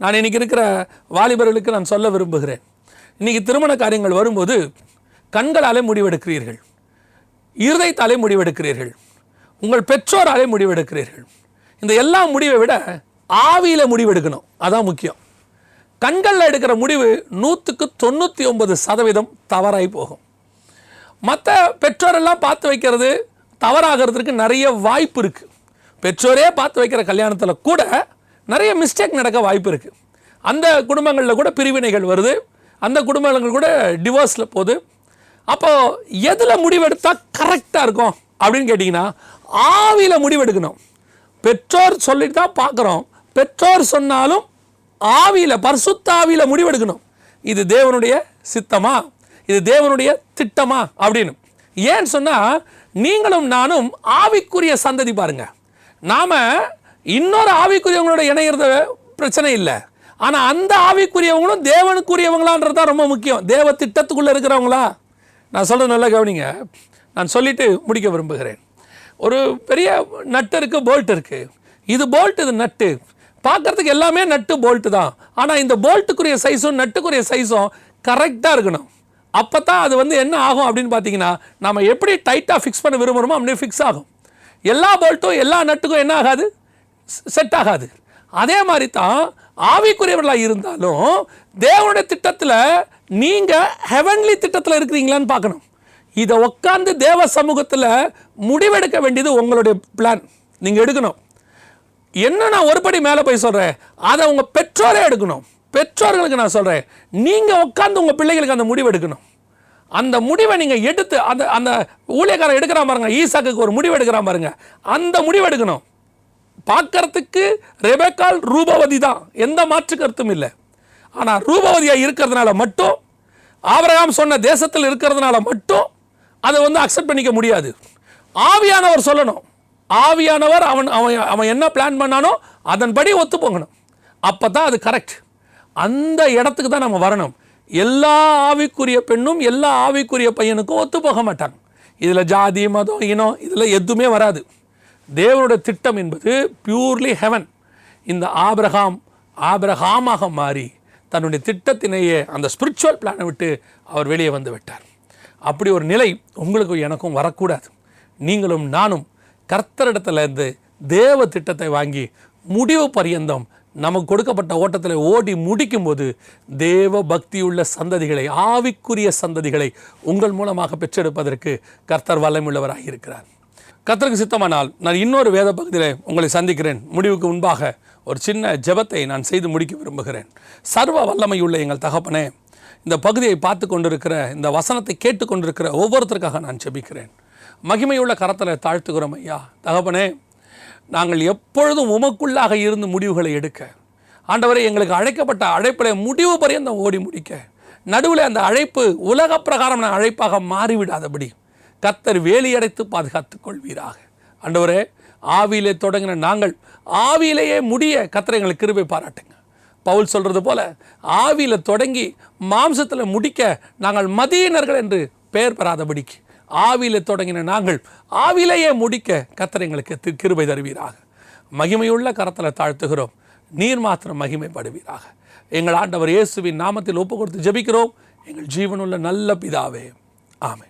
நான் இன்னைக்கு இருக்கிற வாலிபர்களுக்கு நான் சொல்ல விரும்புகிறேன். இன்றைக்கி திருமண காரியங்கள் வரும்போது கண்களாலே முடிவெடுக்கிறீர்கள். இருதயத்தாலே முடிவெடுக்கிறீர்கள். உங்கள் பெற்றோராலே முடிவெடுக்கிறீர்கள். இந்த எல்லா முடிவை விட ஆவியில் முடிவெடுக்கணும். அதான் முக்கியம். கண்களில் எடுக்கிற முடிவு நூற்றுக்கு தொண்ணூற்றி ஒன்பது சதவீதம் தவறாகி போகும். மற்ற பெற்றோரெல்லாம் பார்த்து வைக்கிறது தவறாகிறதுக்கு நிறைய வாய்ப்பு இருக்குது பெற்றோரே பார்த்து வைக்கிற கல்யாணத்தில் கூட நிறைய மிஸ்டேக் நடக்க வாய்ப்பு இருக்குது அந்த குடும்பங்களில் கூட பிரிவினைகள் வருது. அந்த குடும்பங்கள் கூட டிவோர்ஸில் போகுது. அப்போது எதில் முடிவெடுத்தால் கரெக்டாக இருக்கும் அப்படின்னு கேட்டிங்கன்னா ஆவியில் முடிவெடுக்கணும். பெற்றோர் சொல்லிட்டு தான் பார்க்குறோம். பெற்றோர் சொன்னாலும் ஆவியில் பரிசுத்த ஆவியில் முடிவெடுக்கணும். இது தேவனுடைய சித்தமா? இது தேவனுடைய திட்டமா? அப்படின்னு. ஏன்னு சொன்னால் நீங்களும் நானும் ஆவிக்குரிய சந்ததி பாருங்கள் நாம் இன்னொரு ஆவிக்குரியவங்களோட இணையிறத பிரச்சனை இல்லை. ஆனால் அந்த ஆவிக்குரியவங்களும் தேவனுக்குரியவங்களான்றது தான் ரொம்ப முக்கியம். தேவ திட்டத்துக்குள்ளே இருக்கிறவங்களா? நான் சொல்கிறது நல்லா கவனிங்க. நான் சொல்லிவிட்டு முடிக்க விரும்புகிறேன். ஒரு பெரிய நட்டு இருக்குது போல்ட் இருக்குது இது போல்ட் இது நட்டு பார்க்கறதுக்கு எல்லாமே நட்டு போல்ட்டு தான். ஆனால் இந்த போல்ட்டுக்குரிய சைஸும் நட்டுக்குரிய சைஸும் கரெக்டாக இருக்கணும். அப்போ தான் அது வந்து என்ன ஆகும் அப்படின்னு பார்த்தீங்கன்னா நம்ம எப்படி டைட்டாக ஃபிக்ஸ் பண்ண விரும்புகிறோமோ அப்படியே ஃபிக்ஸ் ஆகும். எல்லா போல்ட்டும் எல்லா நட்டுக்கும் என்ன ஆகாது? செட் ஆகாது. அதே மாதிரி தான் ஆவிக்குரியவர்களாக இருந்தாலும் தேவனுடைய திட்டத்தில் நீங்கள் ஹெவன்லி திட்டத்தில் இருக்கிறீங்களான்னு பார்க்கணும். இதை உட்காந்து தேவ சமூகத்தில் முடிவெடுக்க வேண்டியது உங்களுடைய பிளான் நீங்கள் எடுக்கணும். என்ன நான் ஒருபடி மேலே போய் சொல்கிறேன் அதை உங்கள் பெற்றோரே எடுக்கணும். பெற்றோர்களுக்கு நான் சொல்கிறேன் நீங்கள் உட்காந்து உங்கள் பிள்ளைகளுக்கு அந்த முடிவு எடுக்கணும். அந்த முடிவை நீங்கள் எடுத்து அந்த அந்த ஊழியக்காரன் எடுக்கிறா பாருங்க ஈசாக்கு ஒரு முடிவு எடுக்கிறா பாருங்க. அந்த முடிவு எடுக்கணும். பார்க்கறதுக்கு ரெபேக்கால் ரூபவதி தான். எந்த மாற்று கருத்தும் இல்லை. ஆனால் ரூபவதியாக இருக்கிறதுனால மட்டும் ஆபரகாம் சொன்ன தேசத்தில் இருக்கிறதுனால மட்டும் அதை வந்து அக்செப்ட் பண்ணிக்க முடியாது. ஆவியானவர் சொல்லணும். ஆவியானவர் அவன் அவன் அவன் என்ன பிளான் பண்ணானோ அதன்படி ஒத்து போகணும் அப்போ தான் அது கரெக்ட் அந்த இடத்துக்கு தான் நம்ம வரணும். எல்லா ஆவிக்குரிய பெண்ணும் எல்லா ஆவிக்குரிய பையனுக்கும் ஒத்து போக மாட்டாங்க. இதில் ஜாதி மதம் இனம் இதில் எதுவுமே வராது. தேவனுடைய திட்டம் என்பது பியூர்லி ஹெவன் இந்த ஆபிரகாம் ஆபிரகாமாக மாறி தன்னுடைய திட்டத்தினையே அந்த ஸ்பிரிச்சுவல் பிளானை விட்டு அவர் வெளியே வந்து விட்டார். அப்படி ஒரு நிலை உங்களுக்கும் எனக்கும் வரக்கூடாது. நீங்களும் நானும் கர்த்தரிடத்துலேருந்து தேவ திட்டத்தை வாங்கி முடிவு பரியந்தம் நமக்கு கொடுக்கப்பட்ட ஓட்டத்தில் ஓடி முடிக்கும்போது தேவ பக்தியுள்ள சந்ததிகளை ஆவிக்குரிய சந்ததிகளை உங்கள் மூலமாக பெற்றெடுப்பதற்கு கர்த்தர் வல்லமுள்ளவராக இருக்கிறார். கர்த்தருக்கு சித்தமானால் நான் இன்னொரு வேத பகுதியில் உங்களை சந்திக்கிறேன். முடிவுக்கு முன்பாக ஒரு சின்ன ஜெபத்தை நான் செய்து முடிக்க விரும்புகிறேன். சர்வ வல்லமையுள்ள எங்கள் தகப்பனே இந்த பகுதியை பார்த்து கொண்டிருக்கிற இந்த வசனத்தை கேட்டுக்கொண்டிருக்கிற ஒவ்வொருத்தருக்காக நான் ஜெபிக்கிறேன். மகிமையுள்ள கரத்தில் தாழ்த்துகிறோம் ஐயா. தகப்பனே நாங்கள் எப்பொழுதும் உமக்குள்ளாக இருந்து முடிவுகளை எடுக்க ஆண்டவரே எங்களுக்கு அழைக்கப்பட்ட அழைப்பில் முடிவு பரியந்தம் ஓடி முடிக்க நடுவில் அந்த அழைப்பு உலக பிரகாரம் நான் அழைப்பாக மாறிவிடாதபடி கத்தர் வேலியடைத்து பாதுகாத்துக் கொள்வீராக. ஆண்டவரே ஆவியிலே தொடங்கின நாங்கள் ஆவியிலேயே முடிய கத்தரை எங்களுக்கு கிருபை பாராட்டுங்க. பவுல் சொல்கிறது போல ஆவியில தொடங்கி மாம்சத்தில் முடிக்க நாங்கள் மதியினர்கள் என்று பெயர் பெறாதபடிக்கு ஆவியில் தொடங்கின நாங்கள் ஆவிலேயே முடிக்க கத்தர் எங்களுக்கு தி- கிருபை தருவீராக. மகிமையுள்ள கரத்தில் தாழ்த்துகிறோம். நீர் மாத்திரம் மகிமைப்படுவீராக. எங்கள் ஆண்டவர் இயேசுவின் நாமத்தில் ஒப்பு கொடுத்து ஜெபிக்கிறோம். எங்கள் ஜீவனுள்ள நல்ல பிதாவே. ஆமை